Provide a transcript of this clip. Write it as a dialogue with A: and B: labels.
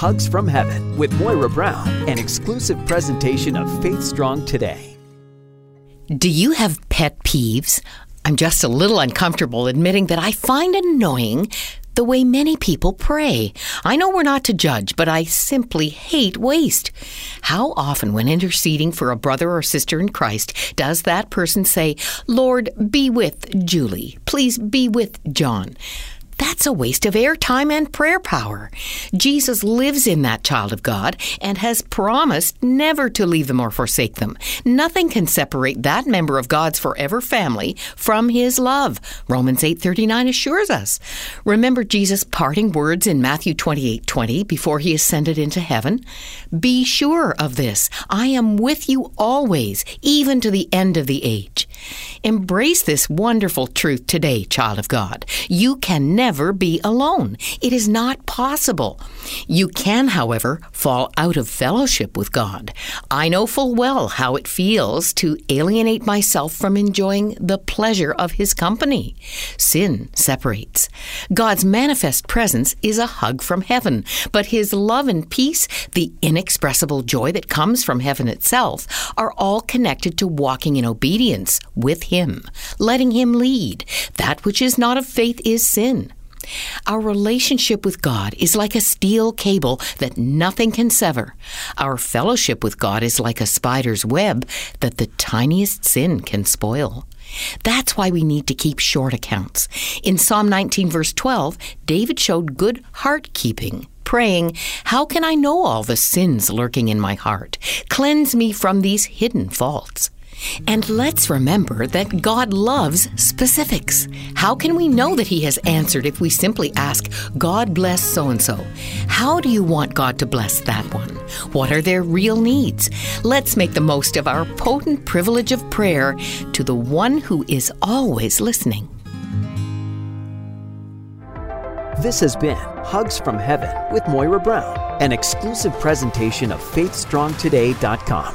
A: Hugs from Heaven with Moira Brown, an exclusive presentation of Faith Strong Today.
B: Do you have pet peeves? I'm just a little uncomfortable admitting that I find annoying the way many people pray. I know we're not to judge, but I simply hate waste. How often, when interceding for a brother or sister in Christ, does that person say, Lord, be with Julie? Please be with John? That's a waste of airtime and prayer power. Jesus lives in that child of God and has promised never to leave them or forsake them. Nothing can separate that member of God's forever family from his love. Romans 8:39 assures us. Remember Jesus' parting words in Matthew 28:20 before he ascended into heaven? Be sure of this. I am with you always, even to the end of the age. Embrace this wonderful truth today, child of God. You can never be alone. It is not possible. You can, however, fall out of fellowship with God. I know full well how it feels to alienate myself from enjoying the pleasure of His company. Sin separates. God's manifest presence is a hug from heaven, but His love and peace, the inexpressible joy that comes from heaven itself, are all connected to walking in obedience with Him, letting Him lead. That which is not of faith is sin. Our relationship with God is like a steel cable that nothing can sever. Our fellowship with God is like a spider's web that the tiniest sin can spoil. That's why we need to keep short accounts. In Psalm 19, verse 12, David showed good heart keeping praying, How can I know all the sins lurking in my heart? Cleanse me from these hidden faults. And let's remember that God loves specifics. How can we know that He has answered if we simply ask, God bless so and so? How do you want God to bless that one? What are their real needs? Let's make the most of our potent privilege of prayer to the one who is always listening.
A: This has been Hugs from Heaven with Moira Brown, an exclusive presentation of FaithStrongToday.com.